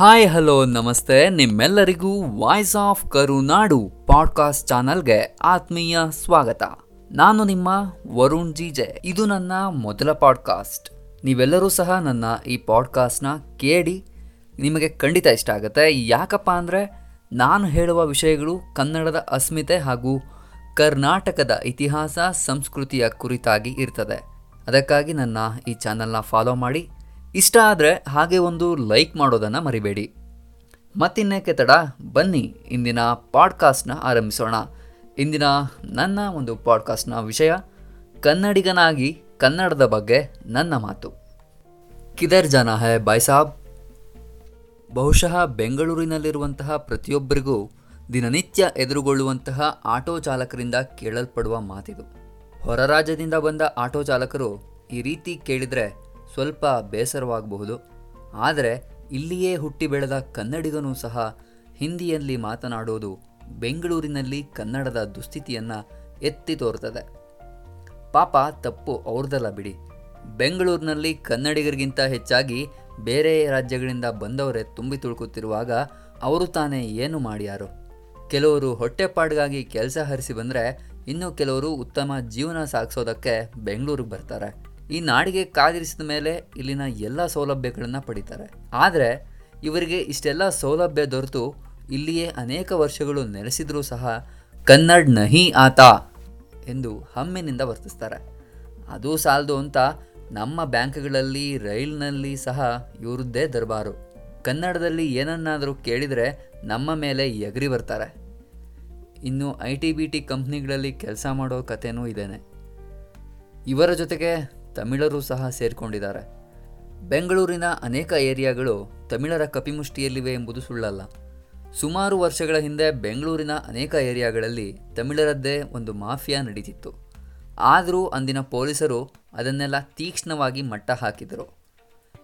Hi, hello, ನಮಸ್ತೆ. ನಿಮ್ಮೆಲ್ಲರಿಗೂ voice of Karunadu podcast ಚಾನಲ್ಗೆ ಆತ್ಮೀಯ ಸ್ವಾಗತ. ನಾನು ನಿಮ್ಮ ವರುಣ್ ಜೀಜೆ. ಇದು ನನ್ನ ಮೊದಲ ಪಾಡ್ಕಾಸ್ಟ್ ನೀವೆಲ್ಲರೂ ಸಹ ನನ್ನ ಈ ಪಾಡ್ಕಾಸ್ಟ್ನ ಕೇಳಿ ನಿಮಗೆ ಖಂಡಿತ ಇಷ್ಟ ಆಗುತ್ತೆ. ಯಾಕಪ್ಪ ಅಂದರೆ ನಾನು ಹೇಳುವ ವಿಷಯಗಳು ಕನ್ನಡದ ಅಸ್ಮಿತೆ ಹಾಗೂ ಕರ್ನಾಟಕದ ಇತಿಹಾಸ, ಸಂಸ್ಕೃತಿಯ ಕುರಿತಾಗಿ ಇರ್ತದೆ. ಅದಕ್ಕಾಗಿ ನನ್ನ ಈ ಚಾನಲ್ನ ಫಾಲೋ ಮಾಡಿ. ಇಷ್ಟ ಆದರೆ ಹಾಗೆ ಒಂದು ಲೈಕ್ ಮಾಡೋದನ್ನು ಮರಿಬೇಡಿ. ಮತ್ತಿನ್ನೇಕೆ ತಡ ಬನ್ನಿ ಇಂದಿನ ಪಾಡ್ಕಾಸ್ಟ್ನ ಆರಂಭಿಸೋಣ. ಇಂದಿನ ನನ್ನ ಒಂದು ಪಾಡ್ಕಾಸ್ಟ್ನ ವಿಷಯ, ಕನ್ನಡಿಗನಾಗಿ ಕನ್ನಡದ ಬಗ್ಗೆ ನನ್ನ ಮಾತು. ಕಿದರ್ ಜನ ಹೇ ಬಾಯ್ ಸಾಬ್. ಬಹುಶಃ ಬೆಂಗಳೂರಿನಲ್ಲಿರುವಂತಹ ಪ್ರತಿಯೊಬ್ಬರಿಗೂ ದಿನನಿತ್ಯ ಎದುರುಗೊಳ್ಳುವಂತಹ ಆಟೋ ಚಾಲಕರಿಂದ ಕೇಳಲ್ಪಡುವ ಮಾತಿದು. ಹೊರ ರಾಜ್ಯದಿಂದ ಬಂದ ಆಟೋ ಚಾಲಕರು ಈ ರೀತಿ ಕೇಳಿದರೆ ಸ್ವಲ್ಪ ಬೇಸರವಾಗಬಹುದು. ಆದರೆ ಇಲ್ಲಿಯೇ ಹುಟ್ಟಿ ಬೆಳೆದ ಕನ್ನಡಿಗನೂ ಸಹ ಹಿಂದಿಯಲ್ಲಿ ಮಾತನಾಡೋದು ಬೆಂಗಳೂರಿನಲ್ಲಿ ಕನ್ನಡದ ದುಸ್ಥಿತಿಯನ್ನು ಎತ್ತಿ ತೋರ್ತದೆ. ಪಾಪ ತಪ್ಪು ಅವ್ರದ್ದಲ್ಲ ಬಿಡಿ. ಬೆಂಗಳೂರಿನಲ್ಲಿ ಕನ್ನಡಿಗರಿಗಿಂತ ಹೆಚ್ಚಾಗಿ ಬೇರೆ ರಾಜ್ಯಗಳಿಂದ ಬಂದವರೇ ತುಂಬಿ ತುಳುಕುತ್ತಿರುವಾಗ ಅವರು ತಾನೇ ಏನು ಮಾಡ್ಯಾರು? ಕೆಲವರು ಹೊಟ್ಟೆಪಾಡಿಗಾಗಿ ಕೆಲಸ ಹರಿಸಿ ಬಂದರೆ ಇನ್ನು ಕೆಲವರು ಉತ್ತಮ ಜೀವನ ಸಾಗಿಸೋದಕ್ಕೆ ಬೆಂಗಳೂರಿಗೆ ಬರ್ತಾರೆ. ಈ ನಾಡಿಗೆ ಕಾದಿರಿಸಿದ ಮೇಲೆ ಇಲ್ಲಿನ ಎಲ್ಲ ಸೌಲಭ್ಯಗಳನ್ನು ಪಡಿತಾರೆ. ಆದರೆ ಇವರಿಗೆ ಇಷ್ಟೆಲ್ಲ ಸೌಲಭ್ಯ ದೊರೆತು ಇಲ್ಲಿಯೇ ಅನೇಕ ವರ್ಷಗಳು ನೆಲೆಸಿದರೂ ಸಹ ಕನ್ನಡ ನಹಿ ಆತ ಎಂದು ಹಮ್ಮಿನಿಂದ ವರ್ತಿಸ್ತಾರೆ. ಅದು ಸಾಲದು ಅಂತ ನಮ್ಮ ಬ್ಯಾಂಕ್ಗಳಲ್ಲಿ, ರೈಲ್ನಲ್ಲಿ ಸಹ ಇವರದ್ದೇ ದರ್ಬಾರು. ಕನ್ನಡದಲ್ಲಿ ಏನನ್ನಾದರೂ ಕೇಳಿದರೆ ನಮ್ಮ ಮೇಲೆ ಎಗರಿ ಬರ್ತಾರೆ. ಇನ್ನು ಐ ಟಿ ಬಿ ಟಿ ಕಂಪ್ನಿಗಳಲ್ಲಿ ಕೆಲಸ ಮಾಡೋ ಕಥೆನೂ ಇದೇನೆ. ಇವರ ಜೊತೆಗೆ ತಮಿಳರು ಸಹ ಸೇರಿಕೊಂಡಿದ್ದಾರೆ. ಬೆಂಗಳೂರಿನ ಅನೇಕ ಏರಿಯಾಗಳು ತಮಿಳರ ಕಪಿಮುಷ್ಟಿಯಲ್ಲಿವೆ ಎಂಬುದು ಸುಳ್ಳಲ್ಲ. ಸುಮಾರು ವರ್ಷಗಳ ಹಿಂದೆ ಬೆಂಗಳೂರಿನ ಅನೇಕ ಏರಿಯಾಗಳಲ್ಲಿ ತಮಿಳರದ್ದೇ ಒಂದು ಮಾಫಿಯಾ ನಡೀತಿತ್ತು. ಆದರೂ ಅಂದಿನ ಪೊಲೀಸರು ಅದನ್ನೆಲ್ಲ ತೀಕ್ಷ್ಣವಾಗಿ ಮಟ್ಟ ಹಾಕಿದರು.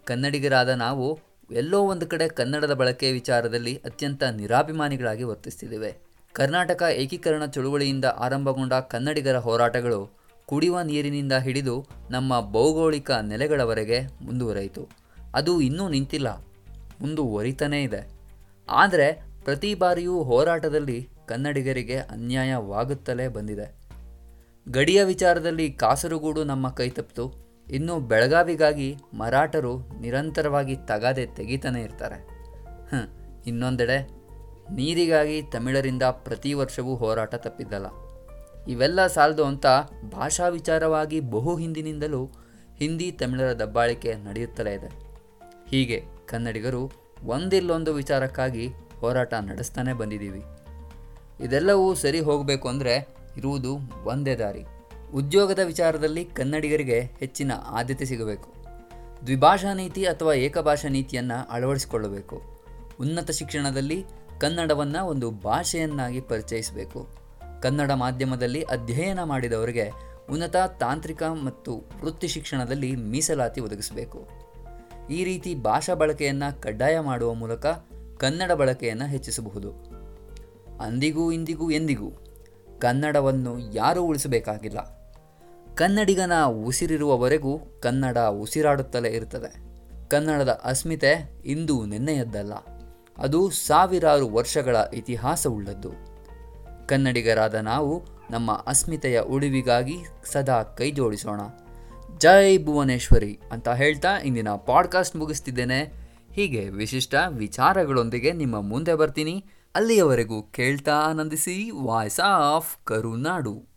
ಕನ್ನಡಿಗರಾದ ನಾವು ಎಲ್ಲೋ ಒಂದು ಕಡೆ ಕನ್ನಡದ ಬಳಕೆ ವಿಚಾರದಲ್ಲಿ ಅತ್ಯಂತ ನಿರಾಭಿಮಾನಿಗಳಾಗಿ ವರ್ತಿಸ್ತಿದ್ದೇವೆ. ಕರ್ನಾಟಕ ಏಕೀಕರಣ ಚಳುವಳಿಯಿಂದ ಆರಂಭಗೊಂಡ ಕನ್ನಡಿಗರ ಹೋರಾಟಗಳು ಕುಡಿಯುವ ನೀರಿನಿಂದ ಹಿಡಿದು ನಮ್ಮ ಭೌಗೋಳಿಕ ನೆಲೆಗಳವರೆಗೆ ಮುಂದುವರೆಯಿತು. ಅದು ಇನ್ನೂ ನಿಂತಿಲ್ಲ, ಮುಂದುವರಿತಾನೇ ಇದೆ. ಆದರೆ ಪ್ರತಿ ಬಾರಿಯೂ ಹೋರಾಟದಲ್ಲಿ ಕನ್ನಡಿಗರಿಗೆ ಅನ್ಯಾಯವಾಗುತ್ತಲೇ ಬಂದಿದೆ. ಗಡಿಯ ವಿಚಾರದಲ್ಲಿ ಕಾಸರಗೂಡು ನಮ್ಮ ಕೈತಪ್ಪಿತು ಇನ್ನು ಬೆಳಗಾವಿಗಾಗಿ ಮರಾಠರು ನಿರಂತರವಾಗಿ ತಗಾದೆ ತೆಗೀತಾನೆ ಇರ್ತಾರೆ. ಇನ್ನೊಂದೆಡೆ ನೀರಿಗಾಗಿ ತಮಿಳರಿಂದ ಪ್ರತಿ ವರ್ಷವೂ ಹೋರಾಟ ತಪ್ಪಿದ್ದಲ್ಲ. ಇವೆಲ್ಲ ಸಾಲದು ಅಂತ ಭಾಷಾ ವಿಚಾರವಾಗಿ ಬಹು ಹಿಂದಿನಿಂದಲೂ ಹಿಂದಿ ತಮಿಳರ ದಬ್ಬಾಳಿಕೆ ನಡೆಯುತ್ತಲೇ ಇದೆ. ಹೀಗೆ ಕನ್ನಡಿಗರು ಒಂದಿಲ್ಲೊಂದು ವಿಚಾರಕ್ಕಾಗಿ ಹೋರಾಟ ನಡೆಸ್ತಾನೆ ಬಂದಿದ್ದೀವಿ. ಇದೆಲ್ಲವೂ ಸರಿ ಹೋಗಬೇಕು ಅಂದರೆ ಇರುವುದು ಒಂದೇ ದಾರಿ. ಉದ್ಯೋಗದ ವಿಚಾರದಲ್ಲಿ ಕನ್ನಡಿಗರಿಗೆ ಹೆಚ್ಚಿನ ಆದ್ಯತೆ ಸಿಗಬೇಕು. ದ್ವಿಭಾಷಾ ನೀತಿ ಅಥವಾ ಏಕಭಾಷಾ ನೀತಿಯನ್ನು ಅಳವಡಿಸಿಕೊಳ್ಳಬೇಕು. ಉನ್ನತ ಶಿಕ್ಷಣದಲ್ಲಿ ಕನ್ನಡವನ್ನು ಒಂದು ಭಾಷೆಯನ್ನಾಗಿ ಪರಿಚಯಿಸಬೇಕು. ಕನ್ನಡ ಮಾಧ್ಯಮದಲ್ಲಿ ಅಧ್ಯಯನ ಮಾಡಿದವರಿಗೆ ಉನ್ನತ ತಾಂತ್ರಿಕ ಮತ್ತು ವೃತ್ತಿ ಶಿಕ್ಷಣದಲ್ಲಿ ಮೀಸಲಾತಿ ಒದಗಿಸಬೇಕು. ಈ ರೀತಿ ಭಾಷಾ ಬಳಕೆಯನ್ನು ಕಡ್ಡಾಯ ಮಾಡುವ ಮೂಲಕ ಕನ್ನಡ ಬಳಕೆಯನ್ನು ಹೆಚ್ಚಿಸಬಹುದು. ಅಂದಿಗೂ ಇಂದಿಗೂ ಎಂದಿಗೂ ಕನ್ನಡವನ್ನು ಯಾರೂ ಉಳಿಸಬೇಕಾಗಿಲ್ಲ. ಕನ್ನಡಿಗನ ಉಸಿರಿರುವವರೆಗೂ ಕನ್ನಡ ಉಸಿರಾಡುತ್ತಲೇ ಇರುತ್ತದೆ. ಕನ್ನಡದ ಅಸ್ಮಿತೆ ಇಂದು ನಿನ್ನೆಯದ್ದಲ್ಲ. ಅದು ಸಾವಿರಾರು ವರ್ಷಗಳ ಇತಿಹಾಸವುಳ್ಳದ್ದು. ಕನ್ನಡಿಗರಾದ ನಾವು ನಮ್ಮ ಅಸ್ಮಿತೆಯ ಉಳಿವಿಗಾಗಿ ಸದಾ ಕೈ ಜೋಡಿಸೋಣ. ಜೈ ಭುವನೇಶ್ವರಿ ಅಂತ ಹೇಳ್ತಾ ಇಂದಿನ ಪಾಡ್ಕಾಸ್ಟ್ ಮುಗಿಸ್ತಿದ್ದೇನೆ. ಹೀಗೆ ವಿಶಿಷ್ಟ ವಿಚಾರಗಳೊಂದಿಗೆ ನಿಮ್ಮ ಮುಂದೆ ಬರ್ತೀನಿ. ಅಲ್ಲಿಯವರೆಗೂ ಕೇಳ್ತಾ ಆನಂದಿಸಿ ವಾಯ್ಸ್ ಆಫ್ ಕರುನಾಡು.